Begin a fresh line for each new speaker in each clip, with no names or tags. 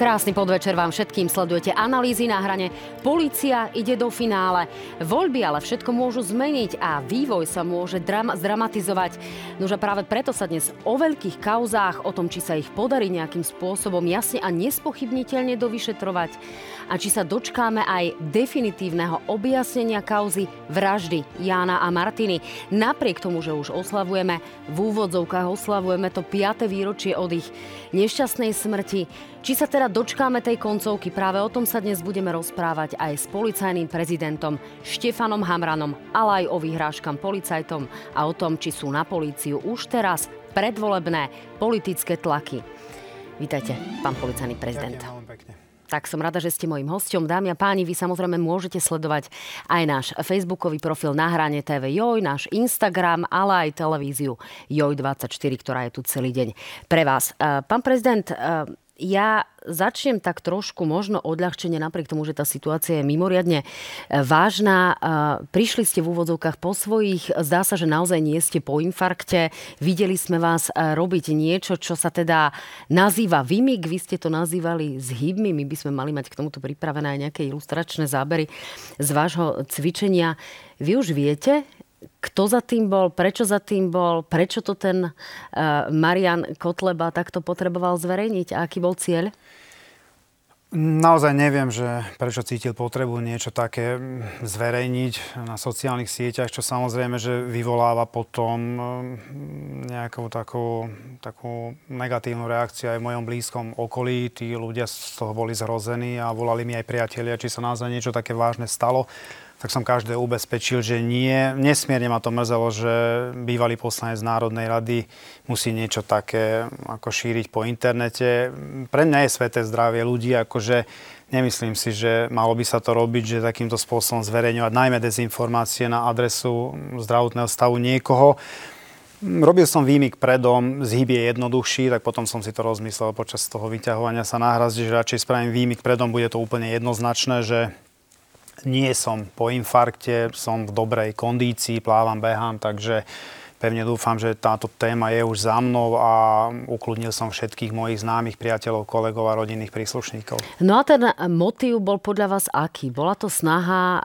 Krásny podvečer vám všetkým. Sledujete analýzy na hrane. Polícia ide do finále. Voľby ale všetko môžu zmeniť a vývoj sa môže dram- zdramatizovať. Nože práve preto sa dnes o veľkých kauzách, o tom, či sa ich podarí nejakým spôsobom jasne a nespochybniteľne dovyšetrovať a či sa dočkáme aj definitívneho objasnenia kauzy vraždy Jána a Martiny. Napriek tomu, že už oslavujeme, v úvodzovkách oslavujeme to 5. výročie od ich nešťastnej smrti, či sa teda dočkáme tej koncovky, práve o tom sa dnes budeme rozprávať aj s policajným prezidentom Štefanom Hamranom, ale aj o vyhrážkam policajtom a o tom, či sú na políciu už teraz predvolebné politické tlaky. Vítajte, pán policajný prezident. Tak som rada, že ste mojim hostom. Dámy a páni, vy samozrejme môžete sledovať aj náš facebookový profil na hrane TV Joj, náš Instagram, ale aj televíziu Joj24, ktorá je tu celý deň pre vás. Pán prezident, ja začnem tak trošku možno odľahčenie napriek tomu, že tá situácia je mimoriadne e, vážna. E, prišli ste v úvodzovkách po svojich, zdá sa, že naozaj nie ste po infarkte. Videli sme vás e, robiť niečo, čo sa teda nazýva vymik. Vy ste to nazývali zhybmi. My by sme mali mať k tomuto pripravené aj nejaké ilustračné zábery z vášho cvičenia. Vy už viete, kto za tým bol, prečo za tým bol, prečo to ten uh, Marian Kotleba takto potreboval zverejniť a aký bol cieľ?
Naozaj neviem, že prečo cítil potrebu niečo také zverejniť na sociálnych sieťach, čo samozrejme, že vyvoláva potom eh, nejakú takú, takú negatívnu reakciu aj v mojom blízkom okolí. Tí ľudia z toho boli zrození a volali mi aj priatelia, či sa naozaj niečo také vážne stalo tak som každé ubezpečil, že nie. Nesmierne ma to mrzelo, že bývalý poslanec Národnej rady musí niečo také ako šíriť po internete. Pre mňa je sveté zdravie ľudí, akože nemyslím si, že malo by sa to robiť, že takýmto spôsobom zverejňovať najmä dezinformácie na adresu zdravotného stavu niekoho. Robil som výmik predom, zhyb je jednoduchší, tak potom som si to rozmyslel počas toho vyťahovania sa na hrazde, že radšej spravím výmik predom, bude to úplne jednoznačné, že nie som po infarkte, som v dobrej kondícii, plávam, behám, takže Pevne dúfam, že táto téma je už za mnou a ukludnil som všetkých mojich známych priateľov, kolegov a rodinných príslušníkov.
No a ten motív bol podľa vás aký? Bola to snaha e,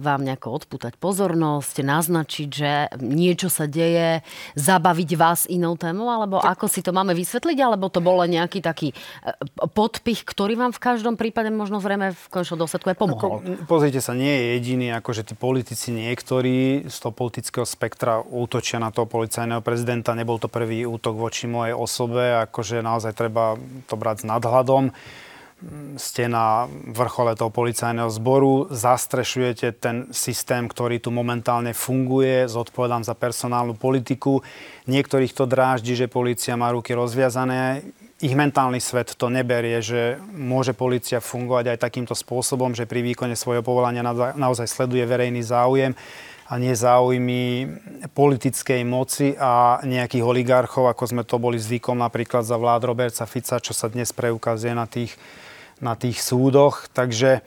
vám nejako odputať pozornosť, naznačiť, že niečo sa deje, zabaviť vás inou témou, alebo ako si to máme vysvetliť, alebo to bol nejaký taký e, podpich, ktorý vám v každom prípade možno zrejme v končnom dôsledku aj pomohol?
Ako, pozrite sa, nie je jediný, akože tí politici niektorí z toho politického spektra útočia na toho policajného prezidenta. Nebol to prvý útok voči mojej osobe, akože naozaj treba to brať s nadhľadom. Ste na vrchole toho policajného zboru, zastrešujete ten systém, ktorý tu momentálne funguje, zodpovedám za personálnu politiku. Niektorých to dráždi, že policia má ruky rozviazané. Ich mentálny svet to neberie, že môže policia fungovať aj takýmto spôsobom, že pri výkone svojho povolania naozaj sleduje verejný záujem a nie záujmy politickej moci a nejakých oligarchov, ako sme to boli zvykom napríklad za vlád Roberta Fica, čo sa dnes preukazuje na tých, na tých súdoch. Takže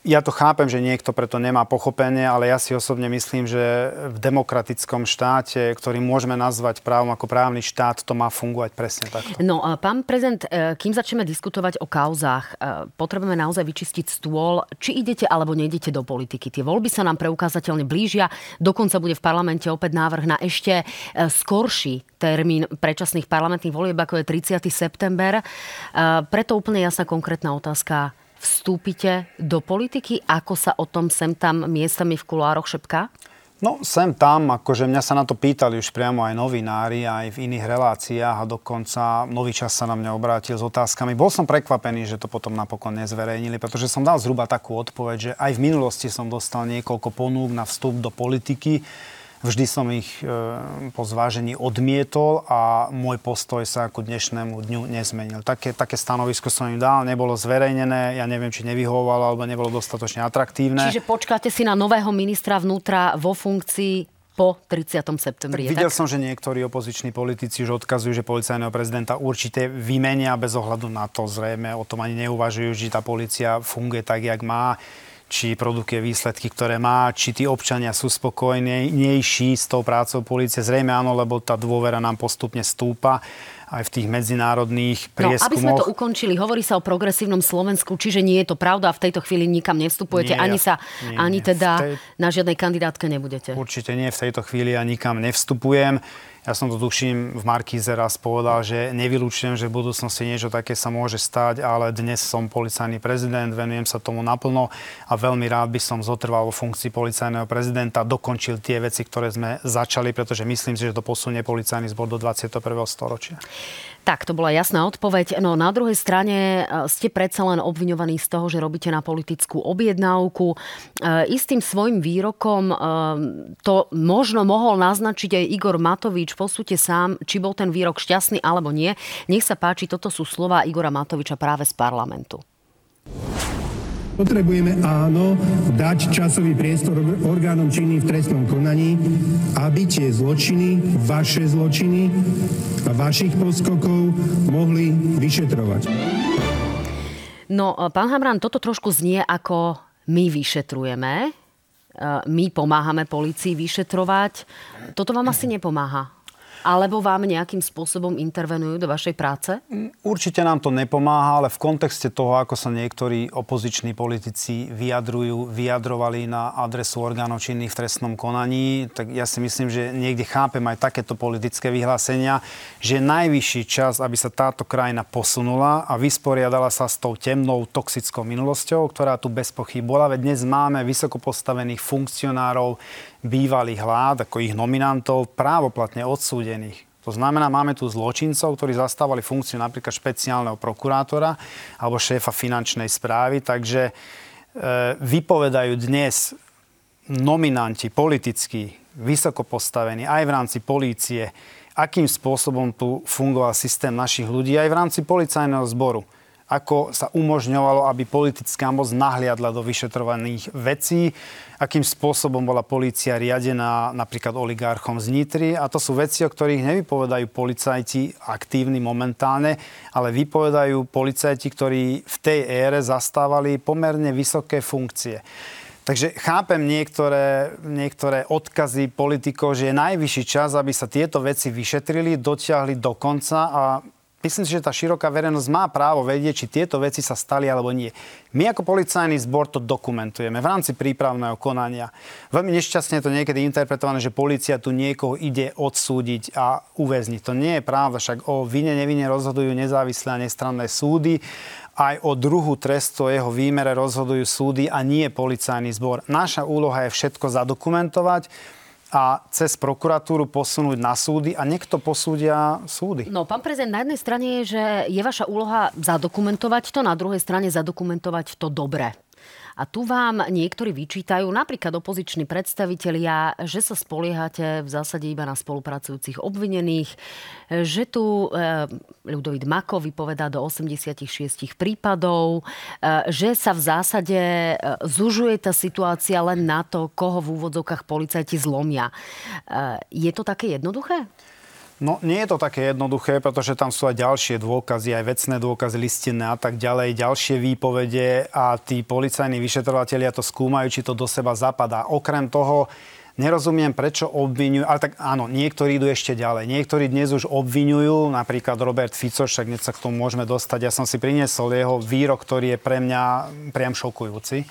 ja to chápem, že niekto preto nemá pochopenie, ale ja si osobne myslím, že v demokratickom štáte, ktorý môžeme nazvať právom ako právny štát, to má fungovať presne takto.
No, pán prezident, e, kým začneme diskutovať o kauzách, e, potrebujeme naozaj vyčistiť stôl, či idete alebo neidete do politiky. Tie voľby sa nám preukázateľne blížia, dokonca bude v parlamente opäť návrh na ešte e, skorší termín predčasných parlamentných volieb, ako je 30. september. Preto úplne jasná konkrétna otázka vstúpite do politiky? Ako sa o tom sem tam miestami v kulároch šepká?
No sem tam, akože mňa sa na to pýtali už priamo aj novinári, aj v iných reláciách a dokonca nový čas sa na mňa obrátil s otázkami. Bol som prekvapený, že to potom napokon nezverejnili, pretože som dal zhruba takú odpoveď, že aj v minulosti som dostal niekoľko ponúk na vstup do politiky Vždy som ich e, po zvážení odmietol a môj postoj sa ako dnešnému dňu nezmenil. Také, také stanovisko som im dal, nebolo zverejnené, ja neviem, či nevyhovovalo alebo nebolo dostatočne atraktívne.
Čiže počkáte si na nového ministra vnútra vo funkcii po 30. septembri.
Tak videl tak? som, že niektorí opoziční politici už odkazujú, že policajného prezidenta určite vymenia bez ohľadu na to. Zrejme o tom ani neuvažujú, že tá policia funguje tak, jak má či produkuje výsledky, ktoré má, či tí občania sú spokojnejší s tou prácou policie. Zrejme áno, lebo tá dôvera nám postupne stúpa. aj v tých medzinárodných prieskumoch.
No, aby sme to ukončili, hovorí sa o progresívnom Slovensku, čiže nie je to pravda v tejto chvíli nikam nevstupujete, nie, ani sa, nie, ani teda tej... na žiadnej kandidátke nebudete.
Určite nie, v tejto chvíli ja nikam nevstupujem. Ja som to tuším v Markíze raz povedal, že nevylučujem, že v budúcnosti niečo také sa môže stať, ale dnes som policajný prezident, venujem sa tomu naplno a veľmi rád by som zotrval vo funkcii policajného prezidenta, dokončil tie veci, ktoré sme začali, pretože myslím si, že to posunie policajný zbor do 21. storočia.
Tak, to bola jasná odpoveď. No na druhej strane e, ste predsa len obviňovaní z toho, že robíte na politickú objednávku. E, istým svojim výrokom e, to možno mohol naznačiť aj Igor Matovič. Posúďte sám, či bol ten výrok šťastný alebo nie. Nech sa páči, toto sú slova Igora Matoviča práve z parlamentu.
Potrebujeme áno dať časový priestor orgánom činným v trestnom konaní, aby tie zločiny, vaše zločiny a vašich poskokov mohli vyšetrovať.
No, pán Hamran, toto trošku znie ako my vyšetrujeme, e, my pomáhame policii vyšetrovať. Toto vám asi nepomáha alebo vám nejakým spôsobom intervenujú do vašej práce?
Určite nám to nepomáha, ale v kontexte toho, ako sa niektorí opoziční politici vyjadrujú, vyjadrovali na adresu orgánov činných v trestnom konaní, tak ja si myslím, že niekde chápem aj takéto politické vyhlásenia, že je najvyšší čas, aby sa táto krajina posunula a vysporiadala sa s tou temnou, toxickou minulosťou, ktorá tu bez pochyb bola. Veď dnes máme vysoko postavených funkcionárov, bývalých vlád, ako ich nominantov, právoplatne odsúdených. To znamená, máme tu zločincov, ktorí zastávali funkciu napríklad špeciálneho prokurátora alebo šéfa finančnej správy, takže e, vypovedajú dnes nominanti politickí, vysoko postavení aj v rámci polície, akým spôsobom tu fungoval systém našich ľudí aj v rámci policajného zboru ako sa umožňovalo, aby politická moc nahliadla do vyšetrovaných vecí, akým spôsobom bola polícia riadená napríklad oligarchom z Nitry. A to sú veci, o ktorých nevypovedajú policajti aktívni momentálne, ale vypovedajú policajti, ktorí v tej ére zastávali pomerne vysoké funkcie. Takže chápem niektoré, niektoré odkazy politikov, že je najvyšší čas, aby sa tieto veci vyšetrili, dotiahli do konca a myslím si, že tá široká verejnosť má právo vedieť, či tieto veci sa stali alebo nie. My ako policajný zbor to dokumentujeme v rámci prípravného konania. Veľmi nešťastne je to niekedy interpretované, že policia tu niekoho ide odsúdiť a uväzniť. To nie je pravda, však o vine nevine rozhodujú nezávislé a nestranné súdy. Aj o druhu trestu, jeho výmere rozhodujú súdy a nie policajný zbor. Naša úloha je všetko zadokumentovať a cez prokuratúru posunúť na súdy a niekto posúdia súdy.
No, pán prezident, na jednej strane je, že je vaša úloha zadokumentovať to, na druhej strane zadokumentovať to dobre. A tu vám niektorí vyčítajú, napríklad opoziční predstavitelia, že sa spoliehate v zásade iba na spolupracujúcich obvinených, že tu e, Ľudovít Mako vypovedá do 86 prípadov, e, že sa v zásade e, zužuje tá situácia len na to, koho v úvodzovkách policajti zlomia. Je to také jednoduché?
No nie je to také jednoduché, pretože tam sú aj ďalšie dôkazy, aj vecné dôkazy, listinné a tak ďalej, ďalšie výpovede a tí policajní vyšetrovatelia to skúmajú, či to do seba zapadá. Okrem toho, nerozumiem, prečo obvinujú, ale tak áno, niektorí idú ešte ďalej. Niektorí dnes už obvinujú, napríklad Robert Fico, však dnes sa k tomu môžeme dostať. Ja som si priniesol jeho výrok, ktorý je pre mňa priam šokujúci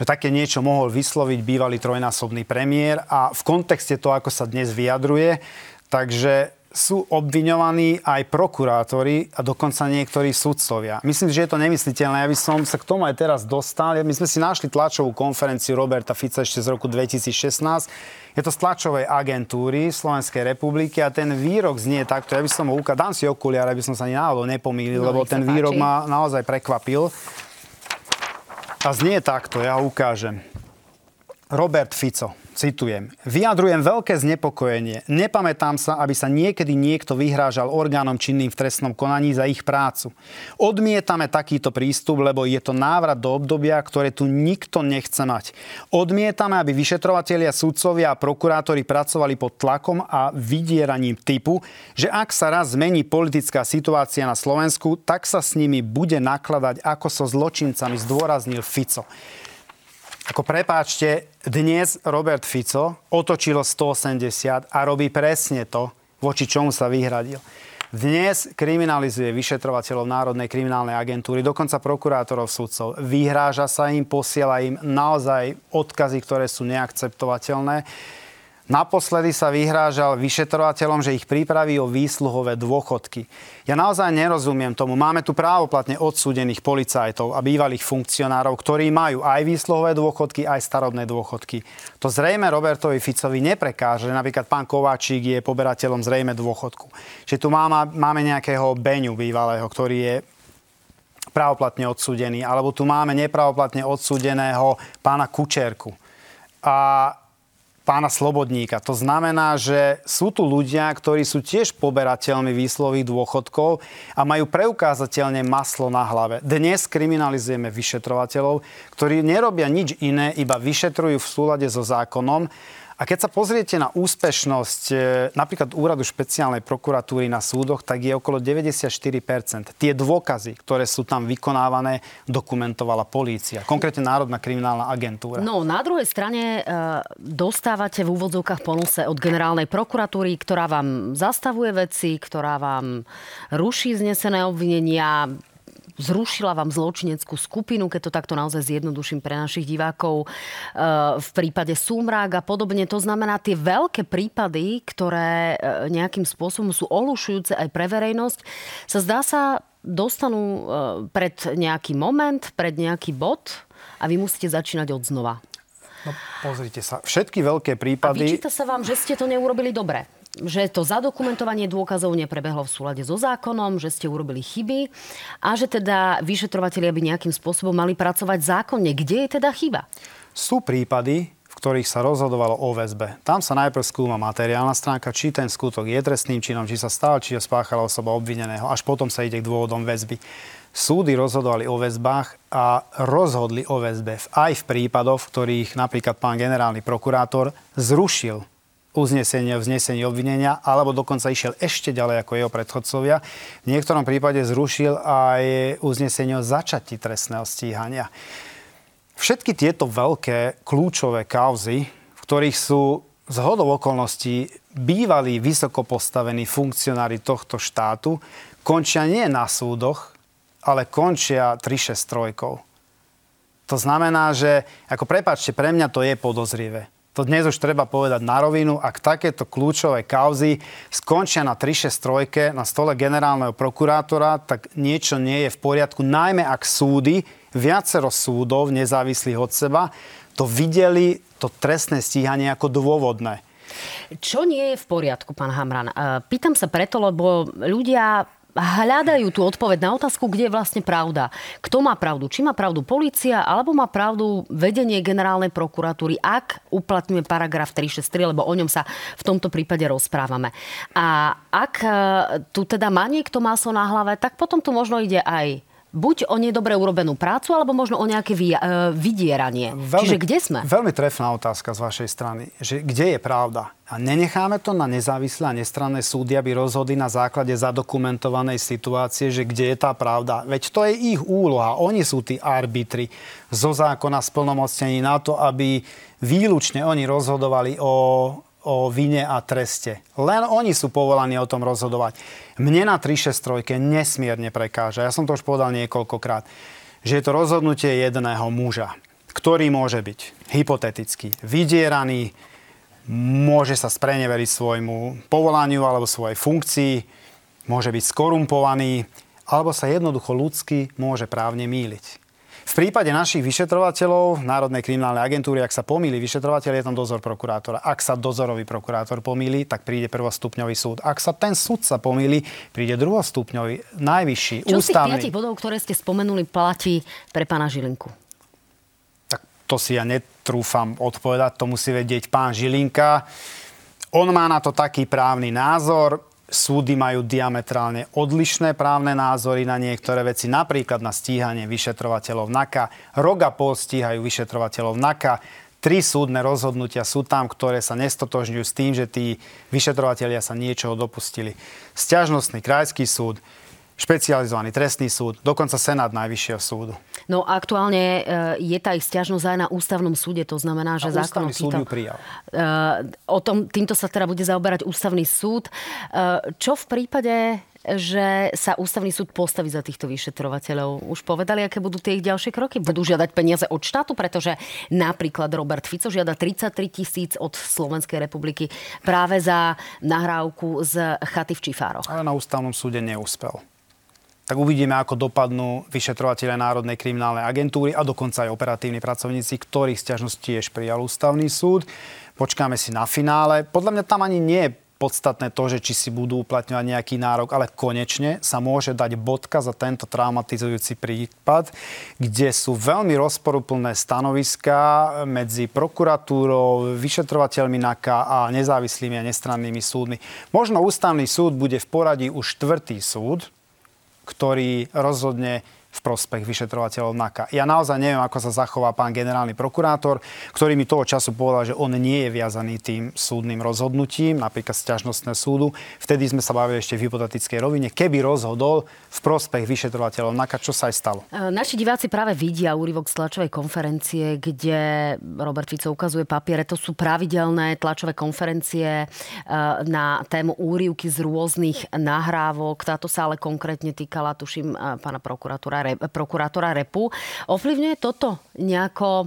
že také niečo mohol vysloviť bývalý trojnásobný premiér a v kontexte toho, ako sa dnes vyjadruje, Takže sú obviňovaní aj prokurátori a dokonca niektorí sudcovia. Myslím, že je to nemysliteľné. Ja by som sa k tomu aj teraz dostal. My sme si našli tlačovú konferenciu Roberta Fica ešte z roku 2016. Je to z tlačovej agentúry Slovenskej republiky a ten výrok znie takto. Ja by som ho ukázal. Dám si okuliar, aby som sa ani náhodou nepomýlil, no, lebo ten výrok ma naozaj prekvapil. A znie takto, ja ho ukážem. Robert Fico citujem, vyjadrujem veľké znepokojenie. Nepamätám sa, aby sa niekedy niekto vyhrážal orgánom činným v trestnom konaní za ich prácu. Odmietame takýto prístup, lebo je to návrat do obdobia, ktoré tu nikto nechce mať. Odmietame, aby vyšetrovatelia, sudcovia a prokurátori pracovali pod tlakom a vydieraním typu, že ak sa raz zmení politická situácia na Slovensku, tak sa s nimi bude nakladať ako so zločincami, zdôraznil Fico. Ako prepáčte, dnes Robert Fico otočilo 180 a robí presne to, voči čomu sa vyhradil. Dnes kriminalizuje vyšetrovateľov Národnej kriminálnej agentúry, dokonca prokurátorov sudcov. Vyhráža sa im, posiela im naozaj odkazy, ktoré sú neakceptovateľné. Naposledy sa vyhrážal vyšetrovateľom, že ich pripraví o výsluhové dôchodky. Ja naozaj nerozumiem tomu. Máme tu právoplatne odsúdených policajtov a bývalých funkcionárov, ktorí majú aj výsluhové dôchodky, aj starobné dôchodky. To zrejme Robertovi Ficovi neprekáže, že napríklad pán Kováčik je poberateľom zrejme dôchodku. Čiže tu máme, máme nejakého Beňu bývalého, ktorý je právoplatne odsúdený, alebo tu máme nepravoplatne odsúdeného pána Kučerku. A pána Slobodníka. To znamená, že sú tu ľudia, ktorí sú tiež poberateľmi výslových dôchodkov a majú preukázateľne maslo na hlave. Dnes kriminalizujeme vyšetrovateľov, ktorí nerobia nič iné, iba vyšetrujú v súlade so zákonom a keď sa pozriete na úspešnosť e, napríklad úradu špeciálnej prokuratúry na súdoch, tak je okolo 94%. Tie dôkazy, ktoré sú tam vykonávané, dokumentovala polícia. Konkrétne Národná kriminálna agentúra.
No, na druhej strane e, dostávate v úvodzovkách ponuse od generálnej prokuratúry, ktorá vám zastavuje veci, ktorá vám ruší znesené obvinenia, zrušila vám zločineckú skupinu, keď to takto naozaj zjednoduším pre našich divákov, e, v prípade Súmrák a podobne. To znamená, tie veľké prípady, ktoré e, nejakým spôsobom sú olušujúce aj pre verejnosť, sa zdá sa dostanú e, pred nejaký moment, pred nejaký bod a vy musíte začínať od znova.
No, pozrite sa, všetky veľké prípady... A
vyčíta sa vám, že ste to neurobili dobre že to zadokumentovanie dôkazov neprebehlo v súlade so zákonom, že ste urobili chyby a že teda vyšetrovateľia by nejakým spôsobom mali pracovať zákonne. Kde je teda chyba?
Sú prípady, v ktorých sa rozhodovalo o väzbe. Tam sa najprv skúma materiálna stránka, či ten skutok je trestným činom, či sa stal, či je spáchala osoba obvineného. Až potom sa ide k dôvodom väzby. Súdy rozhodovali o väzbách a rozhodli o väzbe aj v prípadoch, v ktorých napríklad pán generálny prokurátor zrušil uznesenie o vznesení obvinenia, alebo dokonca išiel ešte ďalej ako jeho predchodcovia. V niektorom prípade zrušil aj uznesenie o začatí trestného stíhania. Všetky tieto veľké kľúčové kauzy, v ktorých sú z hodov okolností bývalí vysoko postavení funkcionári tohto štátu, končia nie na súdoch, ale končia 363. To znamená, že, ako prepačte, pre mňa to je podozrivé to dnes už treba povedať na rovinu, ak takéto kľúčové kauzy skončia na 363 na stole generálneho prokurátora, tak niečo nie je v poriadku, najmä ak súdy, viacero súdov nezávislých od seba, to videli to trestné stíhanie ako dôvodné.
Čo nie je v poriadku, pán Hamran? Pýtam sa preto, lebo ľudia hľadajú tú odpoveď na otázku, kde je vlastne pravda. Kto má pravdu? Či má pravdu policia, alebo má pravdu vedenie generálnej prokuratúry, ak uplatňuje paragraf 363, lebo o ňom sa v tomto prípade rozprávame. A ak e, tu teda má niekto maslo na hlave, tak potom tu možno ide aj buď o nedobre urobenú prácu, alebo možno o nejaké vy, uh, vydieranie. Veľmi, Čiže kde sme?
Veľmi trefná otázka z vašej strany. Že kde je pravda? A nenecháme to na nezávislé a nestranné súdy, aby rozhodli na základe zadokumentovanej situácie, že kde je tá pravda. Veď to je ich úloha. Oni sú tí arbitri zo zákona splnomocnení na to, aby výlučne oni rozhodovali o o vine a treste. Len oni sú povolaní o tom rozhodovať. Mne na 363 nesmierne prekáža, ja som to už povedal niekoľkokrát, že je to rozhodnutie jedného muža, ktorý môže byť hypoteticky vydieraný, môže sa spreneveriť svojmu povolaniu alebo svojej funkcii, môže byť skorumpovaný, alebo sa jednoducho ľudsky môže právne míliť. V prípade našich vyšetrovateľov Národnej kriminálnej agentúry, ak sa pomýli vyšetrovateľ, je tam dozor prokurátora. Ak sa dozorový prokurátor pomýli, tak príde prvostupňový súd. Ak sa ten súd sa pomýli, príde druhostupňový, najvyšší,
Čo
ústavný.
Čo z tých bodov, ktoré ste spomenuli, platí pre pána Žilinku?
Tak to si ja netrúfam odpovedať, to musí vedieť pán Žilinka. On má na to taký právny názor súdy majú diametrálne odlišné právne názory na niektoré veci, napríklad na stíhanie vyšetrovateľov NAKA. Rok a pol stíhajú vyšetrovateľov NAKA. Tri súdne rozhodnutia sú tam, ktoré sa nestotožňujú s tým, že tí vyšetrovateľia sa niečoho dopustili. Sťažnostný krajský súd, špecializovaný trestný súd, dokonca Senát Najvyššieho súdu.
No aktuálne e, je tá ich stiažnosť aj na ústavnom súde, to znamená, že zákon
súd ju prijal.
E, o tom, týmto sa teda bude zaoberať ústavný súd. E, čo v prípade že sa ústavný súd postaví za týchto vyšetrovateľov? Už povedali, aké budú tie ich ďalšie kroky? Budú žiadať peniaze od štátu, pretože napríklad Robert Fico žiada 33 tisíc od Slovenskej republiky práve za nahrávku z chaty v Čifároch.
Ale na ústavnom súde neúspel tak uvidíme, ako dopadnú vyšetrovateľe Národnej kriminálnej agentúry a dokonca aj operatívni pracovníci, ktorých stiažnosti tiež prijal ústavný súd. Počkáme si na finále. Podľa mňa tam ani nie je podstatné to, že či si budú uplatňovať nejaký nárok, ale konečne sa môže dať bodka za tento traumatizujúci prípad, kde sú veľmi rozporuplné stanoviská medzi prokuratúrou, vyšetrovateľmi NAKA a nezávislými a nestrannými súdmi. Možno ústavný súd bude v poradí už štvrtý súd, ktorý rozhodne v prospech vyšetrovateľov NAKA. Ja naozaj neviem, ako sa zachová pán generálny prokurátor, ktorý mi toho času povedal, že on nie je viazaný tým súdnym rozhodnutím, napríklad sťažnostné súdu. Vtedy sme sa bavili ešte v hypotetickej rovine. Keby rozhodol v prospech vyšetrovateľov NAKA, čo sa aj stalo?
E, naši diváci práve vidia úryvok z tlačovej konferencie, kde Robert Fico ukazuje papiere. To sú pravidelné tlačové konferencie e, na tému úrivky z rôznych nahrávok. Táto sa ale konkrétne týkala, tuším, e, pána prokurátora prokurátora Repu. Ovplyvňuje toto nejako e,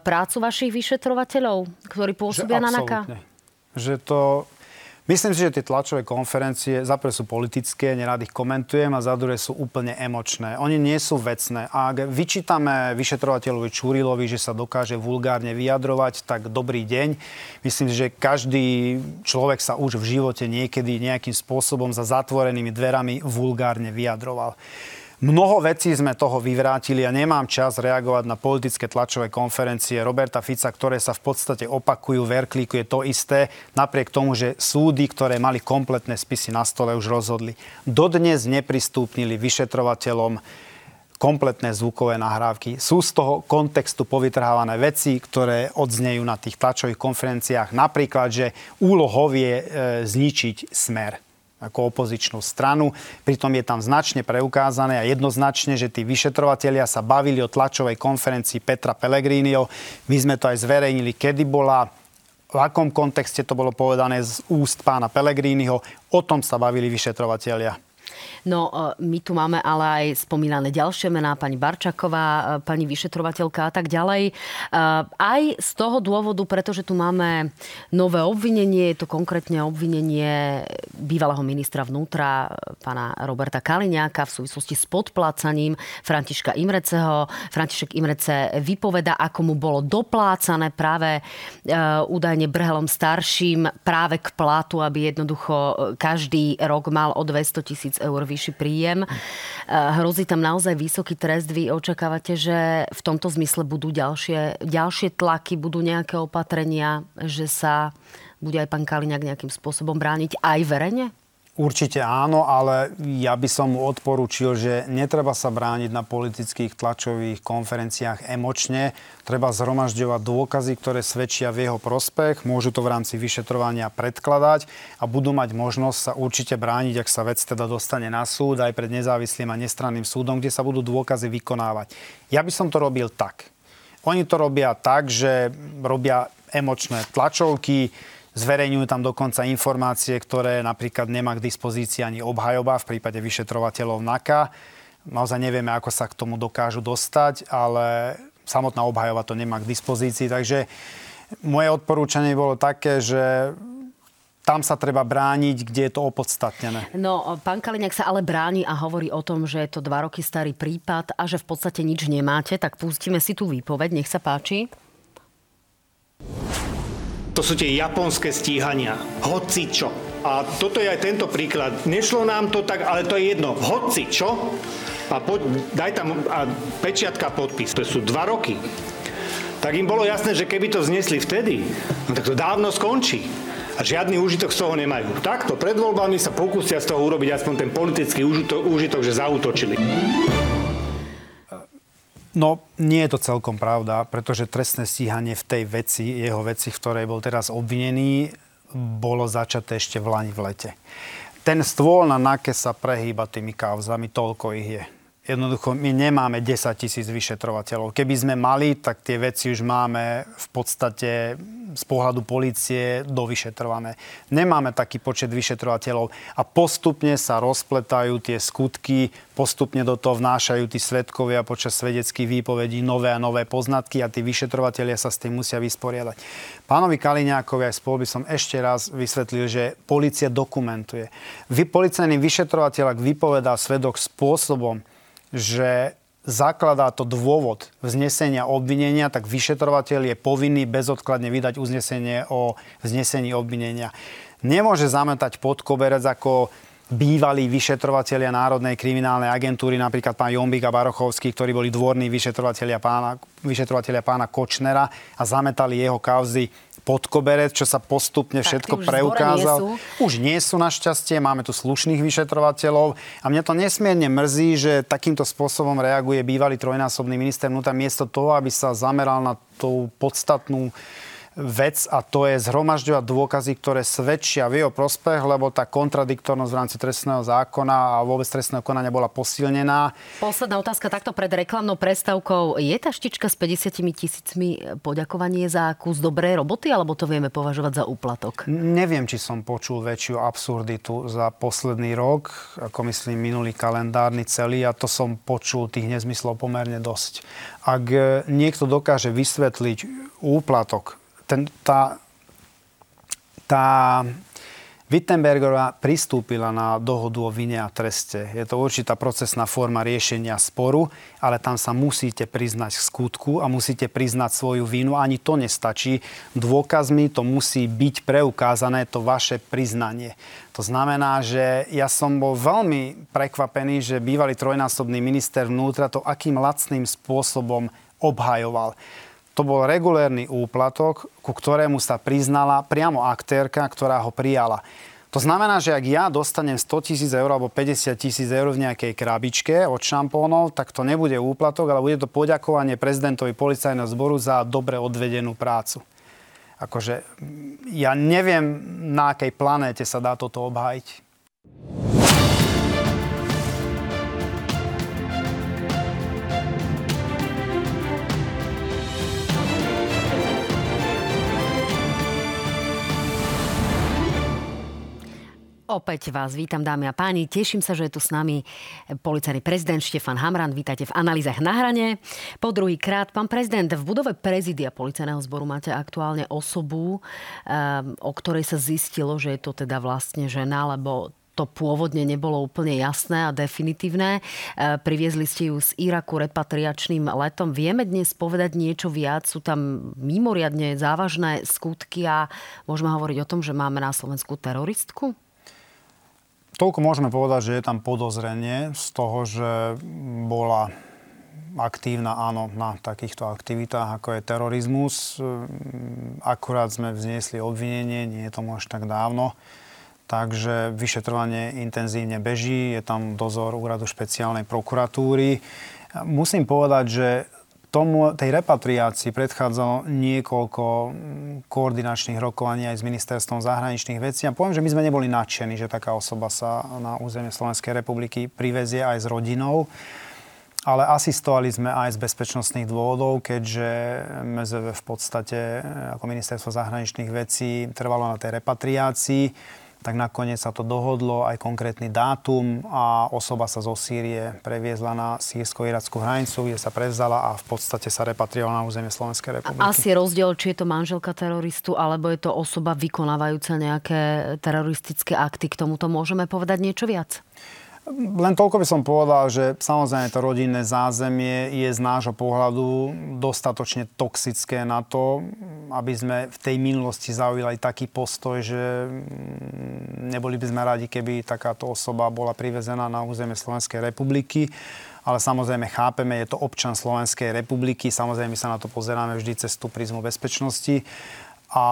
prácu vašich vyšetrovateľov, ktorí pôsobia na NAKA?
Že to Myslím si, že tie tlačové konferencie za prvé sú politické, nerad ich komentujem a za druhé sú úplne emočné. Oni nie sú vecné. A ak vyčítame vyšetrovateľovi Čurilovi, že sa dokáže vulgárne vyjadrovať, tak dobrý deň. Myslím si, že každý človek sa už v živote niekedy nejakým spôsobom za zatvorenými dverami vulgárne vyjadroval. Mnoho vecí sme toho vyvrátili a nemám čas reagovať na politické tlačové konferencie Roberta Fica, ktoré sa v podstate opakujú, verklíku je to isté, napriek tomu, že súdy, ktoré mali kompletné spisy na stole, už rozhodli. Dodnes nepristúpnili vyšetrovateľom kompletné zvukové nahrávky. Sú z toho kontextu povytrhávané veci, ktoré odznejú na tých tlačových konferenciách. Napríklad, že úlohou je e, zničiť smer ako opozičnú stranu. Pritom je tam značne preukázané a jednoznačne, že tí vyšetrovatelia sa bavili o tlačovej konferencii Petra Pellegriniho. My sme to aj zverejnili, kedy bola, v akom kontexte to bolo povedané z úst pána Pellegriniho. O tom sa bavili vyšetrovatelia.
No, e, my tu máme ale aj spomínané ďalšie mená, pani Barčaková, e, pani vyšetrovateľka a tak ďalej. E, aj z toho dôvodu, pretože tu máme nové obvinenie, je to konkrétne obvinenie bývalého ministra vnútra, pána Roberta Kaliňáka v súvislosti s podplácaním Františka Imreceho. František Imrece vypoveda, ako mu bolo doplácané práve údajne Brhelom starším práve k platu, aby jednoducho každý rok mal o 200 tisíc eur vyšší príjem. Eh, hrozí tam naozaj vysoký trest. Vy očakávate, že v tomto zmysle budú ďalšie, ďalšie tlaky, budú nejaké opatrenia, že sa bude aj pán Kaliňák nejakým spôsobom brániť aj verejne?
Určite áno, ale ja by som mu odporúčil, že netreba sa brániť na politických tlačových konferenciách emočne. Treba zhromažďovať dôkazy, ktoré svedčia v jeho prospech. Môžu to v rámci vyšetrovania predkladať a budú mať možnosť sa určite brániť, ak sa vec teda dostane na súd, aj pred nezávislým a nestranným súdom, kde sa budú dôkazy vykonávať. Ja by som to robil tak. Oni to robia tak, že robia emočné tlačovky, Zverejňujú tam dokonca informácie, ktoré napríklad nemá k dispozícii ani obhajoba v prípade vyšetrovateľov NAKA. Naozaj nevieme, ako sa k tomu dokážu dostať, ale samotná obhajova to nemá k dispozícii. Takže moje odporúčanie bolo také, že tam sa treba brániť, kde je to opodstatnené.
No, pán Kaliňák sa ale bráni a hovorí o tom, že je to dva roky starý prípad a že v podstate nič nemáte. Tak pustíme si tú výpoveď, nech sa páči.
To sú tie japonské stíhania. Hoci čo. A toto je aj tento príklad. Nešlo nám to tak, ale to je jedno. Hoci čo. A poď, daj tam a pečiatka podpis. To sú dva roky. Tak im bolo jasné, že keby to znesli vtedy, no tak to dávno skončí a žiadny úžitok z toho nemajú. Takto pred voľbami sa pokúsia z toho urobiť aspoň ten politický úžitok, úžitok že zautočili.
No, nie je to celkom pravda, pretože trestné stíhanie v tej veci, jeho veci, v ktorej bol teraz obvinený, bolo začaté ešte v Lani v lete. Ten stôl na NAKE sa prehýba tými kauzami, toľko ich je. Jednoducho, my nemáme 10 tisíc vyšetrovateľov. Keby sme mali, tak tie veci už máme v podstate z pohľadu policie dovyšetrované. Nemáme taký počet vyšetrovateľov a postupne sa rozpletajú tie skutky, postupne do toho vnášajú tí svetkovia počas svedeckých výpovedí nové a nové poznatky a tí vyšetrovateľia sa s tým musia vysporiadať. Pánovi Kaliňákovi aj spolu by som ešte raz vysvetlil, že policia dokumentuje. Vy, policajný vyšetrovateľ, ak vypovedá svedok spôsobom, že zakladá to dôvod vznesenia obvinenia, tak vyšetrovateľ je povinný bezodkladne vydať uznesenie o vznesení obvinenia. Nemôže zametať pod koberec ako bývalí vyšetrovatelia Národnej kriminálnej agentúry, napríklad pán Jombik a Barochovský, ktorí boli dvorní vyšetrovatelia pána, vyšetrovatelia pána Kočnera a zametali jeho kauzy pod koberec, čo sa postupne tak, všetko už preukázal. Nie už nie sú našťastie, máme tu slušných vyšetrovateľov a mňa to nesmierne mrzí, že takýmto spôsobom reaguje bývalý trojnásobný minister vnútra miesto toho, aby sa zameral na tú podstatnú vec a to je zhromažďovať dôkazy, ktoré svedčia v jeho prospech, lebo tá kontradiktornosť v rámci trestného zákona a vôbec trestného konania bola posilnená.
Posledná otázka takto pred reklamnou prestavkou. Je tá štička s 50 tisícmi poďakovanie za kus dobrej roboty, alebo to vieme považovať za úplatok?
Neviem, či som počul väčšiu absurditu za posledný rok, ako myslím minulý kalendárny celý a to som počul tých nezmyslov pomerne dosť. Ak niekto dokáže vysvetliť úplatok ten, tá, tá Wittenbergerová pristúpila na dohodu o vine a treste. Je to určitá procesná forma riešenia sporu, ale tam sa musíte priznať k skutku a musíte priznať svoju vinu. Ani to nestačí. Dôkazmi to musí byť preukázané, to vaše priznanie. To znamená, že ja som bol veľmi prekvapený, že bývalý trojnásobný minister vnútra to akým lacným spôsobom obhajoval to bol regulérny úplatok, ku ktorému sa priznala priamo aktérka, ktorá ho prijala. To znamená, že ak ja dostanem 100 tisíc eur alebo 50 tisíc eur v nejakej krabičke od šampónov, tak to nebude úplatok, ale bude to poďakovanie prezidentovi policajného zboru za dobre odvedenú prácu. Akože ja neviem, na akej planéte sa dá toto obhájiť.
Opäť vás vítam, dámy a páni. Teším sa, že je tu s nami policajný prezident Štefan Hamran. Vítajte v analýzach na hrane. Po druhý krát, pán prezident, v budove prezidia policajného zboru máte aktuálne osobu, ehm, o ktorej sa zistilo, že je to teda vlastne žena, lebo to pôvodne nebolo úplne jasné a definitívne. Ehm, priviezli ste ju z Iraku repatriačným letom. Vieme dnes povedať niečo viac? Sú tam mimoriadne závažné skutky a môžeme hovoriť o tom, že máme na Slovensku teroristku?
Toľko môžeme povedať, že je tam podozrenie z toho, že bola aktívna, áno, na takýchto aktivitách, ako je terorizmus. Akurát sme vzniesli obvinenie, nie je tomu až tak dávno. Takže vyšetrovanie intenzívne beží, je tam dozor úradu špeciálnej prokuratúry. Musím povedať, že tomu, tej repatriácii predchádzalo niekoľko mm, koordinačných rokovaní aj s ministerstvom zahraničných vecí. A poviem, že my sme neboli nadšení, že taká osoba sa na územie Slovenskej republiky privezie aj s rodinou. Ale asistovali sme aj z bezpečnostných dôvodov, keďže MZV v podstate ako ministerstvo zahraničných vecí trvalo na tej repatriácii tak nakoniec sa to dohodlo, aj konkrétny dátum a osoba sa zo Sýrie previezla na sírsko-irackú hranicu, kde sa prevzala a v podstate sa repatriovala na územie Slovenskej republiky.
A asi rozdiel, či je to manželka teroristu, alebo je to osoba vykonávajúca nejaké teroristické akty. K tomuto môžeme povedať niečo viac?
Len toľko by som povedal, že samozrejme to rodinné zázemie je z nášho pohľadu dostatočne toxické na to, aby sme v tej minulosti zaujali taký postoj, že mm, neboli by sme radi, keby takáto osoba bola privezená na územie Slovenskej republiky. Ale samozrejme chápeme, je to občan Slovenskej republiky, samozrejme my sa na to pozeráme vždy cez tú prízmu bezpečnosti a,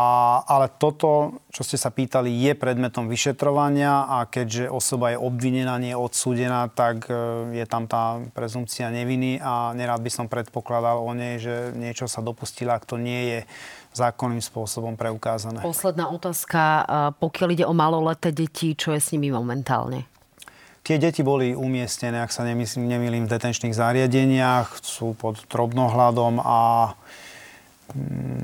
ale toto, čo ste sa pýtali, je predmetom vyšetrovania a keďže osoba je obvinená, nie je odsúdená, tak e, je tam tá prezumcia neviny a nerád by som predpokladal o nej, že niečo sa dopustila, ak to nie je zákonným spôsobom preukázané.
Posledná otázka. Pokiaľ ide o maloleté deti, čo je s nimi momentálne?
Tie deti boli umiestnené, ak sa nemýlim, v detenčných zariadeniach, sú pod drobnohľadom a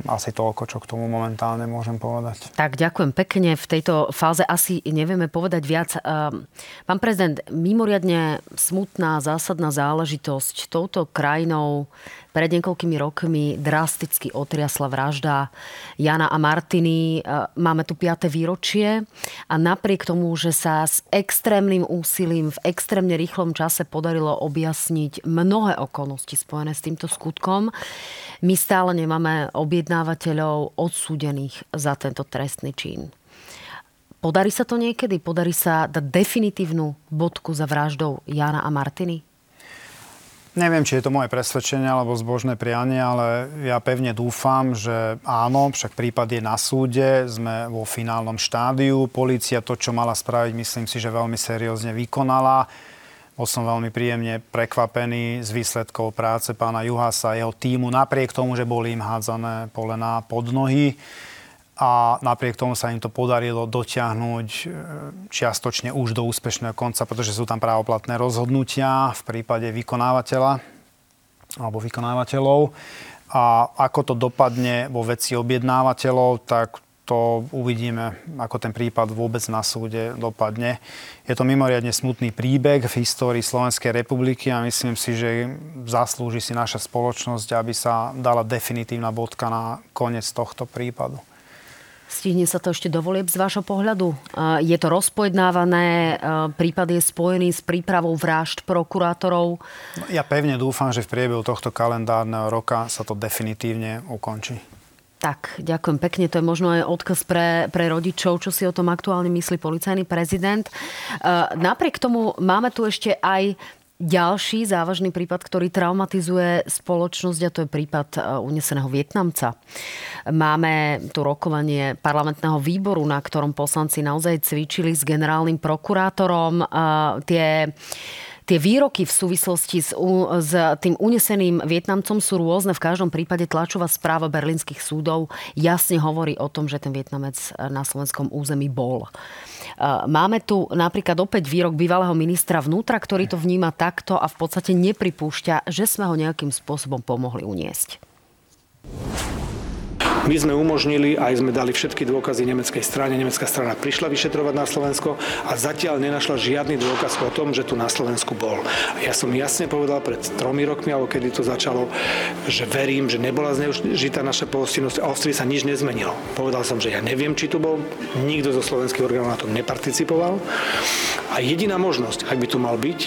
asi toľko, čo k tomu momentálne môžem povedať.
Tak, ďakujem pekne. V tejto fáze asi nevieme povedať viac. Ehm, pán prezident, mimoriadne smutná, zásadná záležitosť touto krajinou pred niekoľkými rokmi drasticky otriasla vražda Jana a Martiny. E, máme tu 5. výročie a napriek tomu, že sa s extrémnym úsilím v extrémne rýchlom čase podarilo objasniť mnohé okolnosti spojené s týmto skutkom, my stále nemáme objednávateľov odsúdených za tento trestný čin. Podarí sa to niekedy? Podarí sa dať definitívnu bodku za vraždou Jana a Martiny?
Neviem, či je to moje presvedčenie alebo zbožné prianie, ale ja pevne dúfam, že áno, však prípad je na súde, sme vo finálnom štádiu. Polícia to, čo mala spraviť, myslím si, že veľmi seriózne vykonala. Bol som veľmi príjemne prekvapený z výsledkov práce pána Juhasa a jeho týmu, napriek tomu, že boli im hádzané polená pod nohy a napriek tomu sa im to podarilo dotiahnuť e, čiastočne už do úspešného konca, pretože sú tam právoplatné rozhodnutia v prípade vykonávateľa alebo vykonávateľov. A ako to dopadne vo veci objednávateľov, tak to uvidíme, ako ten prípad vôbec na súde dopadne. Je to mimoriadne smutný príbeh v histórii Slovenskej republiky a myslím si, že zaslúži si naša spoločnosť, aby sa dala definitívna bodka na koniec tohto prípadu.
Stihne sa to ešte dovolieb z vášho pohľadu? Je to rozpojednávané, prípad je spojený s prípravou vražd prokurátorov?
No, ja pevne dúfam, že v priebehu tohto kalendárneho roka sa to definitívne ukončí.
Tak, ďakujem pekne. To je možno aj odkaz pre, pre rodičov, čo si o tom aktuálne myslí policajný prezident. Napriek tomu máme tu ešte aj ďalší závažný prípad, ktorý traumatizuje spoločnosť a to je prípad e, uneseného Vietnamca. Máme tu rokovanie parlamentného výboru, na ktorom poslanci naozaj cvičili s generálnym prokurátorom. Tie Tie výroky v súvislosti s, s tým uneseným Vietnamcom sú rôzne. V každom prípade tlačová správa berlínskych súdov jasne hovorí o tom, že ten Vietnamec na slovenskom území bol. Máme tu napríklad opäť výrok bývalého ministra vnútra, ktorý to vníma takto a v podstate nepripúšťa, že sme ho nejakým spôsobom pomohli uniesť.
My sme umožnili, aj sme dali všetky dôkazy nemeckej strane. Nemecká strana prišla vyšetrovať na Slovensko a zatiaľ nenašla žiadny dôkaz o tom, že tu na Slovensku bol. Ja som jasne povedal pred tromi rokmi, alebo kedy to začalo, že verím, že nebola zneužitá naša pohostinnosť a Austrii sa nič nezmenilo. Povedal som, že ja neviem, či tu bol, nikto zo slovenských orgánov na tom neparticipoval. A jediná možnosť, ak by tu mal byť,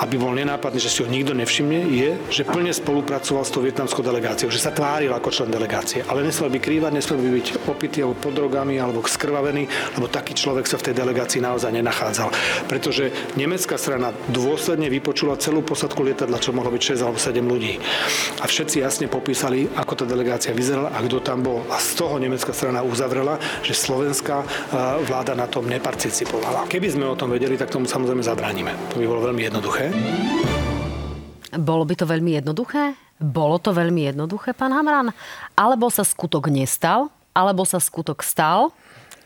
aby bol nenápadný, že si ho nikto nevšimne, je, že plne spolupracoval s tou vietnamskou delegáciou, že sa tváril ako člen delegácie, ale nesmel by krývať, nesmel by byť opitý alebo pod drogami alebo skrvavený, lebo taký človek sa v tej delegácii naozaj nenachádzal. Pretože nemecká strana dôsledne vypočula celú posadku lietadla, čo mohlo byť 6 alebo 7 ľudí. A všetci jasne popísali, ako tá delegácia vyzerala a kto tam bol. A z toho nemecká strana uzavrela, že slovenská vláda na tom neparticipovala. Keby sme o tom vedeli, tak tomu samozrejme zabránime. To by bolo veľmi jednoduché.
Bolo by to veľmi jednoduché? Bolo to veľmi jednoduché, pán Hamran? Alebo sa skutok nestal, alebo sa skutok stal,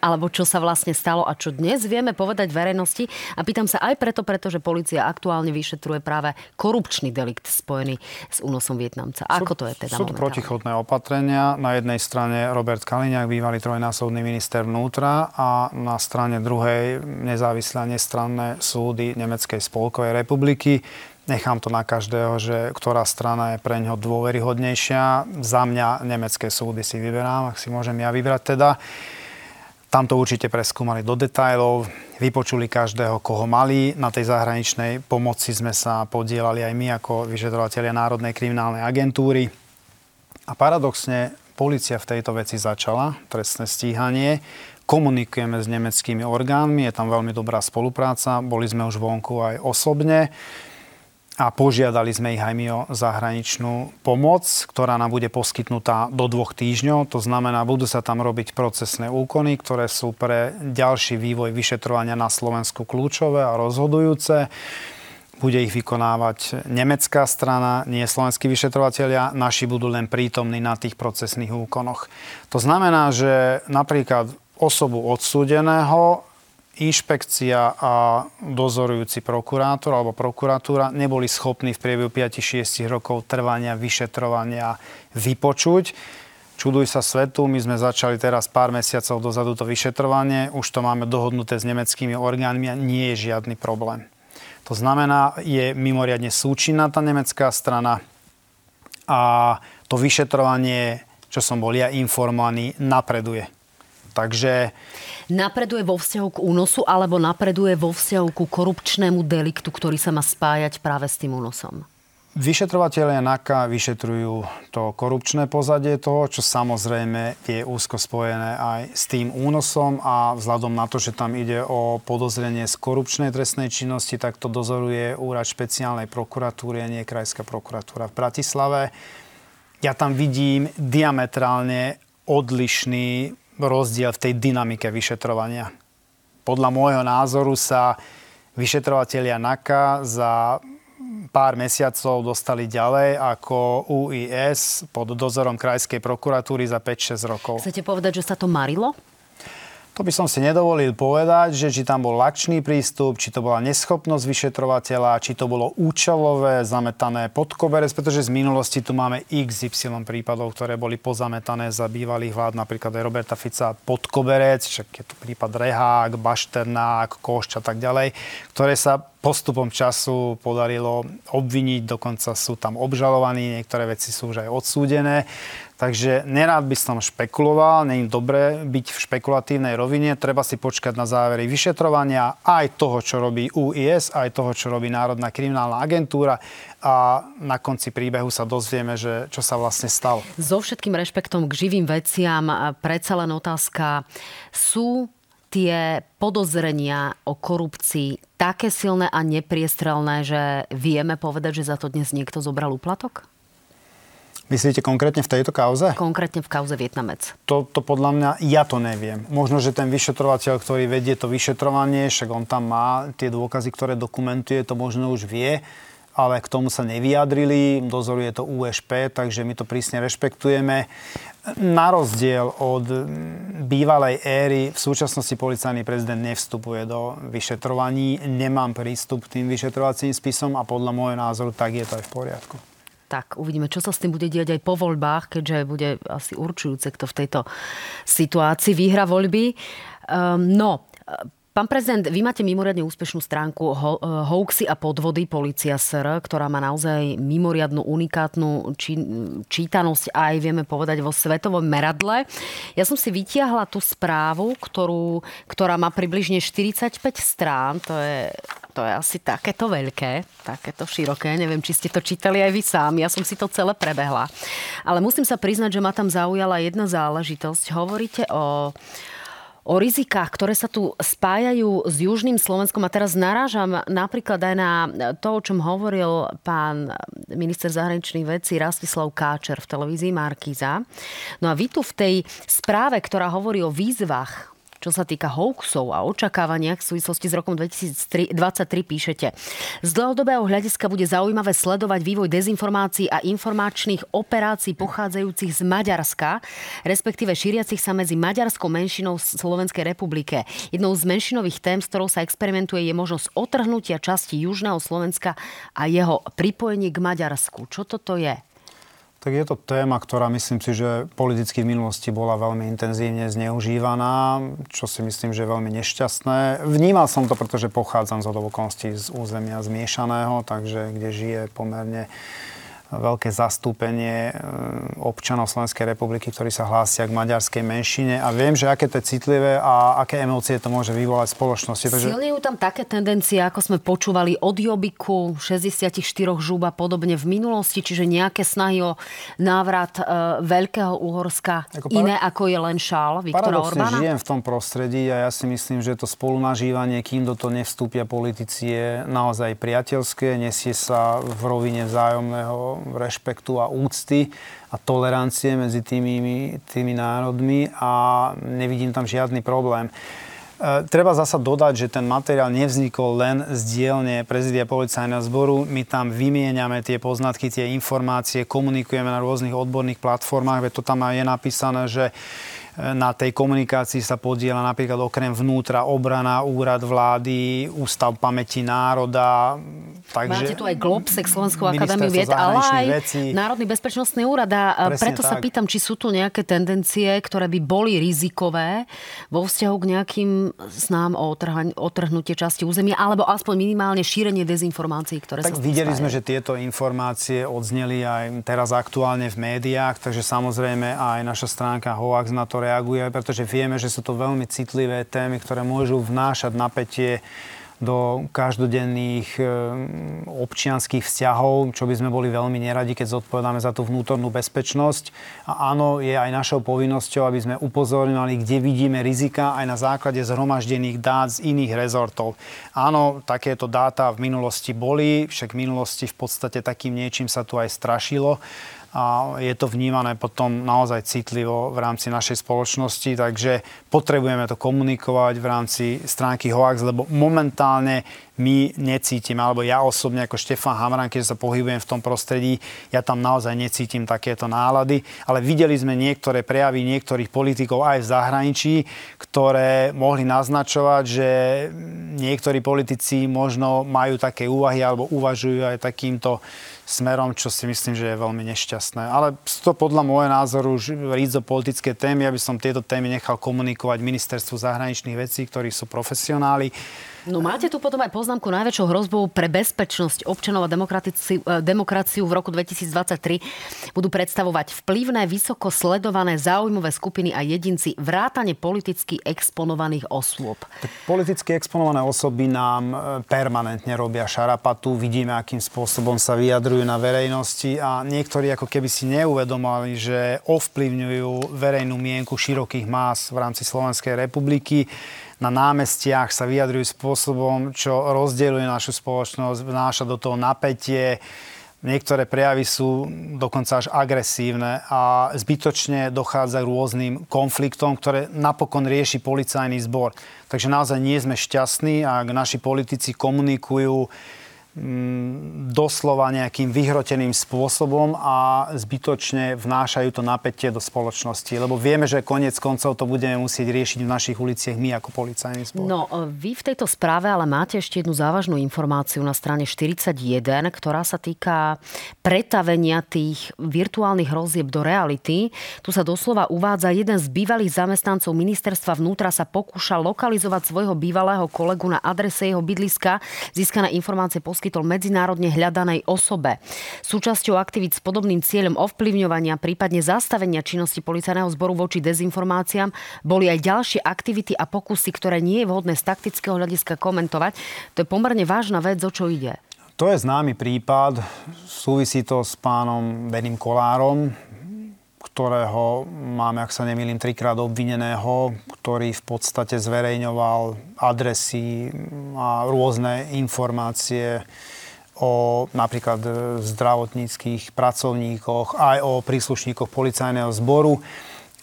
alebo čo sa vlastne stalo a čo dnes vieme povedať verejnosti. A pýtam sa aj preto, pretože policia aktuálne vyšetruje práve korupčný delikt spojený s únosom Vietnamca. Ako to je teda?
Sú to protichodné opatrenia. Na jednej strane Robert Kaliňák, bývalý trojnásobný minister vnútra a na strane druhej nezávislé a nestranné súdy Nemeckej spolkovej republiky Nechám to na každého, že ktorá strana je pre ňo dôveryhodnejšia. Za mňa nemecké súdy si vyberám, ak si môžem ja vybrať teda. Tam to určite preskúmali do detajlov, vypočuli každého, koho mali. Na tej zahraničnej pomoci sme sa podielali aj my ako vyšetrovateľia Národnej kriminálnej agentúry. A paradoxne, policia v tejto veci začala trestné stíhanie. Komunikujeme s nemeckými orgánmi, je tam veľmi dobrá spolupráca, boli sme už vonku aj osobne a požiadali sme ich aj my o zahraničnú pomoc, ktorá nám bude poskytnutá do dvoch týždňov. To znamená, budú sa tam robiť procesné úkony, ktoré sú pre ďalší vývoj vyšetrovania na Slovensku kľúčové a rozhodujúce. Bude ich vykonávať nemecká strana, nie slovenskí vyšetrovateľia. Naši budú len prítomní na tých procesných úkonoch. To znamená, že napríklad osobu odsúdeného inšpekcia a dozorujúci prokurátor alebo prokuratúra neboli schopní v priebehu 5-6 rokov trvania, vyšetrovania vypočuť. Čuduj sa svetu, my sme začali teraz pár mesiacov dozadu to vyšetrovanie, už to máme dohodnuté s nemeckými orgánmi a nie je žiadny problém. To znamená, je mimoriadne súčinná tá nemecká strana a to vyšetrovanie, čo som bol ja informovaný, napreduje. Takže...
Napreduje vo vzťahu k únosu alebo napreduje vo vzťahu ku korupčnému deliktu, ktorý sa má spájať práve s tým únosom?
Vyšetrovateľia NAKA vyšetrujú to korupčné pozadie toho, čo samozrejme je úzko spojené aj s tým únosom a vzhľadom na to, že tam ide o podozrenie z korupčnej trestnej činnosti, tak to dozoruje úrad špeciálnej prokuratúry a nie Krajská prokuratúra v Bratislave. Ja tam vidím diametrálne odlišný rozdiel v tej dynamike vyšetrovania. Podľa môjho názoru sa vyšetrovateľia NAKA za pár mesiacov dostali ďalej ako UIS pod dozorom Krajskej prokuratúry za 5-6 rokov.
Chcete povedať, že sa to marilo?
To by som si nedovolil povedať, že či tam bol lakčný prístup, či to bola neschopnosť vyšetrovateľa, či to bolo účelové, zametané pod koberec, pretože z minulosti tu máme XY prípadov, ktoré boli pozametané za bývalých vlád, napríklad aj Roberta Fica pod koberec, však je tu prípad Rehák, Bašternák, Košč a tak ďalej, ktoré sa postupom času podarilo obviniť, dokonca sú tam obžalovaní, niektoré veci sú už aj odsúdené. Takže nerád by som špekuloval, je dobré byť v špekulatívnej rovine, treba si počkať na závery vyšetrovania aj toho, čo robí UIS, aj toho, čo robí Národná kriminálna agentúra a na konci príbehu sa dozvieme, že čo sa vlastne stalo.
So všetkým rešpektom k živým veciam, predsa len otázka, sú tie podozrenia o korupcii také silné a nepriestrelné, že vieme povedať, že za to dnes niekto zobral úplatok?
Myslíte konkrétne v tejto kauze?
Konkrétne v kauze Vietnamec.
To, to podľa mňa, ja to neviem. Možno, že ten vyšetrovateľ, ktorý vedie to vyšetrovanie, však on tam má tie dôkazy, ktoré dokumentuje, to možno už vie, ale k tomu sa nevyjadrili, dozoruje to USP, takže my to prísne rešpektujeme. Na rozdiel od bývalej éry, v súčasnosti policajný prezident nevstupuje do vyšetrovaní, nemám prístup k tým vyšetrovacím spisom a podľa môjho názoru tak je to aj v poriadku
tak uvidíme, čo sa s tým bude diať aj po voľbách, keďže bude asi určujúce, kto v tejto situácii vyhra voľby. Um, no, Pán prezident, vy máte mimoriadne úspešnú stránku ho- hoaxy a podvody Polícia SR, ktorá má naozaj mimoriadnu unikátnu či- čítanosť aj vieme povedať vo svetovom meradle. Ja som si vytiahla tú správu, ktorú, ktorá má približne 45 strán, to je to je asi takéto veľké, takéto široké. Neviem, či ste to čítali aj vy sám. Ja som si to celé prebehla. Ale musím sa priznať, že ma tam zaujala jedna záležitosť. Hovoríte o o rizikách, ktoré sa tu spájajú s Južným Slovenskom. A teraz narážam napríklad aj na to, o čom hovoril pán minister zahraničných vecí Rastislav Káčer v televízii Markíza. No a vy tu v tej správe, ktorá hovorí o výzvach čo sa týka hoaxov a očakávaniach v súvislosti s rokom 2023 píšete. Z dlhodobého hľadiska bude zaujímavé sledovať vývoj dezinformácií a informačných operácií pochádzajúcich z Maďarska, respektíve šíriacich sa medzi maďarskou menšinou v Slovenskej republike. Jednou z menšinových tém, s ktorou sa experimentuje, je možnosť otrhnutia časti Južného Slovenska a jeho pripojenie k Maďarsku. Čo toto je?
Tak je to téma, ktorá myslím si, že politicky v minulosti bola veľmi intenzívne zneužívaná, čo si myslím, že je veľmi nešťastné. Vnímal som to, pretože pochádzam z okolností z územia zmiešaného, takže kde žije pomerne veľké zastúpenie e, občanov Slovenskej republiky, ktorí sa hlásia k maďarskej menšine a viem, že aké to je citlivé a aké emócie to môže vyvolať v spoločnosti.
Takže... Silnejú tam také tendencie, ako sme počúvali od Jobiku, 64 žúb a podobne v minulosti, čiže nejaké snahy o návrat e, Veľkého Uhorska ako para... iné ako je len šál Viktora Orbána?
žijem v tom prostredí a ja si myslím, že to spolunažívanie, kým do toho nevstúpia politici, je naozaj priateľské, nesie sa v rovine vzájomného rešpektu a úcty a tolerancie medzi tými, tými národmi a nevidím tam žiadny problém. E, treba zasa dodať, že ten materiál nevznikol len z dielne prezidia policajného zboru. My tam vymieňame tie poznatky, tie informácie, komunikujeme na rôznych odborných platformách, veď to tam aj je napísané, že Na tej komunikácii sa podiela napríklad okrem vnútra obrana, úrad vlády, Ústav pamäti národa.
Takže Máte tu aj Globsek, Slovenskú akadémiu vied, ale aj vecí. Národný bezpečnostný úrad. A Presne preto tak. sa pýtam, či sú tu nejaké tendencie, ktoré by boli rizikové vo vzťahu k nejakým snám o otrhnutie časti územia, alebo aspoň minimálne šírenie dezinformácií, ktoré
tak
sa
videli sme, že tieto informácie odzneli aj teraz aktuálne v médiách, takže samozrejme aj naša stránka Hoax na to reaguje, pretože vieme, že sú to veľmi citlivé témy, ktoré môžu vnášať napätie do každodenných e, občianských vzťahov, čo by sme boli veľmi neradi, keď zodpovedáme za tú vnútornú bezpečnosť. A áno, je aj našou povinnosťou, aby sme upozorňovali, kde vidíme rizika aj na základe zhromaždených dát z iných rezortov. Áno, takéto dáta v minulosti boli, však v minulosti v podstate takým niečím sa tu aj strašilo a je to vnímané potom naozaj citlivo v rámci našej spoločnosti, takže potrebujeme to komunikovať v rámci stránky Hoax, lebo momentálne my necítime, alebo ja osobne ako Štefan Hamran, keď sa pohybujem v tom prostredí, ja tam naozaj necítim takéto nálady, ale videli sme niektoré prejavy niektorých politikov aj v zahraničí, ktoré mohli naznačovať, že niektorí politici možno majú také úvahy alebo uvažujú aj takýmto smerom, čo si myslím, že je veľmi nešťastné. Ale to podľa môjho názoru rídzo politické témy, aby som tieto témy nechal komunikovať ministerstvu zahraničných vecí, ktorí sú profesionáli.
No máte tu potom aj poznámku najväčšou hrozbou pre bezpečnosť občanov a demokraciu, e, demokraciu v roku 2023 budú predstavovať vplyvné, vysoko sledované záujmové skupiny a jedinci vrátane politicky exponovaných osôb.
Politicky exponované osoby nám e, permanentne robia šarapatu, vidíme, akým spôsobom sa vyjadrujú na verejnosti a niektorí ako keby si neuvedomali, že ovplyvňujú verejnú mienku širokých más v rámci Slovenskej republiky na námestiach sa vyjadrujú spôsobom, čo rozdeľuje našu spoločnosť, vnáša do toho napätie. Niektoré prejavy sú dokonca až agresívne a zbytočne dochádza k rôznym konfliktom, ktoré napokon rieši policajný zbor. Takže naozaj nie sme šťastní, ak naši politici komunikujú doslova nejakým vyhroteným spôsobom a zbytočne vnášajú to napätie do spoločnosti. Lebo vieme, že konec koncov to budeme musieť riešiť v našich uliciach my ako policajný zbor.
No, e, vy v tejto správe ale máte ešte jednu závažnú informáciu na strane 41, ktorá sa týka pretavenia tých virtuálnych hrozieb do reality. Tu sa doslova uvádza, jeden z bývalých zamestnancov ministerstva vnútra sa pokúša lokalizovať svojho bývalého kolegu na adrese jeho bydliska. Získané informácie poskytol medzinárodne hľadanej osobe. Súčasťou aktivít s podobným cieľom ovplyvňovania, prípadne zastavenia činnosti policajného zboru voči dezinformáciám boli aj ďalšie aktivity a pokusy, ktoré nie je vhodné z taktického hľadiska komentovať. To je pomerne vážna vec, o čo ide.
To je známy prípad. Súvisí to s pánom Benim Kolárom, ktorého máme, ak sa nemýlim, trikrát obvineného, ktorý v podstate zverejňoval adresy a rôzne informácie o napríklad zdravotníckých pracovníkoch, aj o príslušníkoch policajného zboru.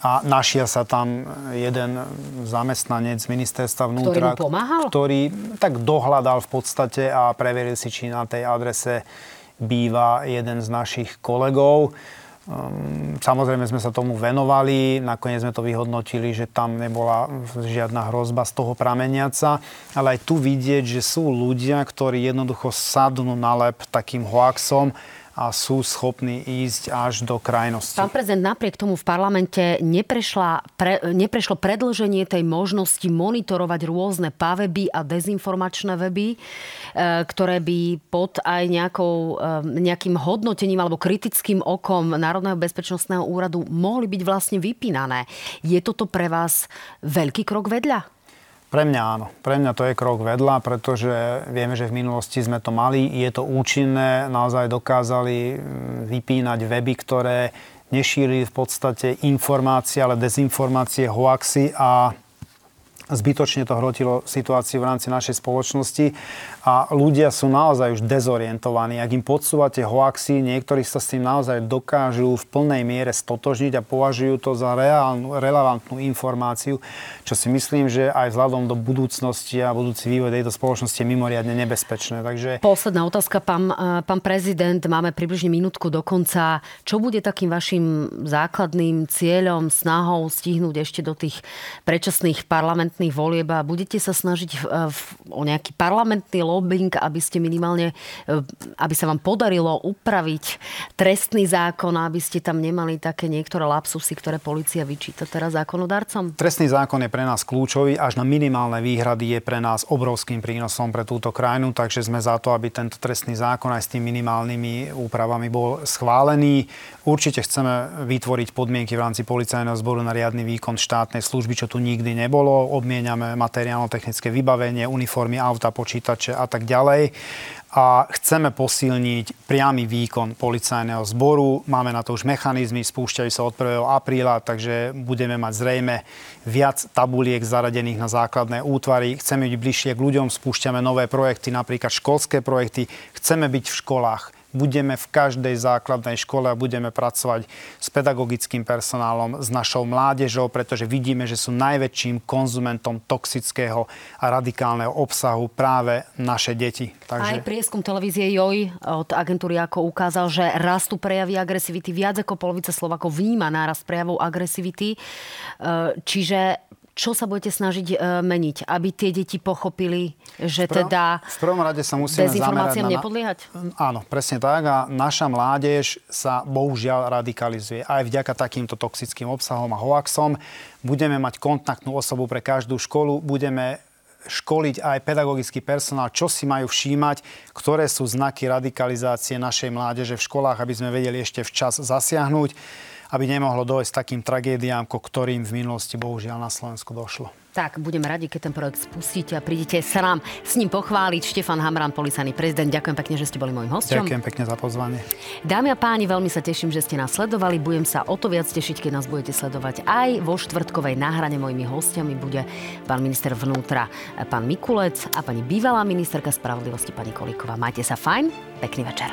A našiel sa tam jeden zamestnanec ministerstva vnútra,
ktorý pomáhal?
ktorý tak dohľadal v podstate a preveril si, či na tej adrese býva jeden z našich kolegov. Ehm, samozrejme sme sa tomu venovali, nakoniec sme to vyhodnotili, že tam nebola žiadna hrozba z toho prameniaca, ale aj tu vidieť, že sú ľudia, ktorí jednoducho sadnú na lep takým hoaxom, a sú schopní ísť až do krajnosti.
Pán prezident, napriek tomu v parlamente pre, neprešlo predlženie tej možnosti monitorovať rôzne paveby a dezinformačné weby, e, ktoré by pod aj nejakou, e, nejakým hodnotením alebo kritickým okom Národného bezpečnostného úradu mohli byť vlastne vypínané. Je toto pre vás veľký krok vedľa?
Pre mňa áno. Pre mňa to je krok vedľa, pretože vieme, že v minulosti sme to mali. Je to účinné. Naozaj dokázali mm, vypínať weby, ktoré nešírili v podstate informácie, ale dezinformácie, hoaxy a zbytočne to hrotilo situáciu v rámci našej spoločnosti a ľudia sú naozaj už dezorientovaní. Ak im podsúvate hoaxy, niektorí sa s tým naozaj dokážu v plnej miere stotožniť a považujú to za reálnu, relevantnú informáciu, čo si myslím, že aj vzhľadom do budúcnosti a budúci vývoj tejto spoločnosti je mimoriadne nebezpečné. Takže...
Posledná otázka, pán, pán prezident, máme približne minútku do konca. Čo bude takým vašim základným cieľom, snahou stihnúť ešte do tých predčasných parlamentných volieb a budete sa snažiť v, v, o nejaký parlamentný lobbying, aby ste minimálne, e, aby sa vám podarilo upraviť trestný zákon, aby ste tam nemali také niektoré lapsusy, ktoré policia vyčíta teraz zákonodarcom?
Trestný zákon je pre nás kľúčový, až na minimálne výhrady je pre nás obrovským prínosom pre túto krajinu, takže sme za to, aby tento trestný zákon aj s tými minimálnymi úpravami bol schválený. Určite chceme vytvoriť podmienky v rámci policajného zboru na riadny výkon štátnej služby, čo tu nikdy nebolo. Obmieniame materiálno-technické vybavenie, uniformy, auta, počítače tak ďalej. A chceme posilniť priamy výkon policajného zboru. Máme na to už mechanizmy, spúšťajú sa od 1. apríla, takže budeme mať zrejme viac tabuliek zaradených na základné útvary. Chceme byť bližšie k ľuďom, spúšťame nové projekty, napríklad školské projekty. Chceme byť v školách budeme v každej základnej škole a budeme pracovať s pedagogickým personálom, s našou mládežou, pretože vidíme, že sú najväčším konzumentom toxického a radikálneho obsahu práve naše deti.
Takže... Aj prieskum televízie JOJ od agentúry ako ukázal, že rastú prejavy agresivity. Viac ako polovica Slovakov vníma nárast prejavov agresivity. E, čiže čo sa budete snažiť e, meniť, aby tie deti pochopili, že prvom, teda
v prvom rade sa musíme
dezinformáciám
na...
nepodliehať?
Áno, presne tak. A naša mládež sa bohužiaľ radikalizuje aj vďaka takýmto toxickým obsahom a hoaxom. Budeme mať kontaktnú osobu pre každú školu, budeme školiť aj pedagogický personál, čo si majú všímať, ktoré sú znaky radikalizácie našej mládeže v školách, aby sme vedeli ešte včas zasiahnuť aby nemohlo dojsť takým tragédiám, ko ktorým v minulosti bohužiaľ na Slovensku došlo.
Tak, budem radi, keď ten projekt spustíte a prídete sa nám s ním pochváliť. Štefan Hamran, policajný prezident, ďakujem pekne, že ste boli môjim hostom.
Ďakujem pekne za pozvanie.
Dámy a páni, veľmi sa teším, že ste nás sledovali. Budem sa o to viac tešiť, keď nás budete sledovať aj vo štvrtkovej náhrane. Mojimi hostiami bude pán minister vnútra, pán Mikulec a pani bývalá ministerka spravodlivosti, pani Kolíková. Majte sa fajn, pekný večer.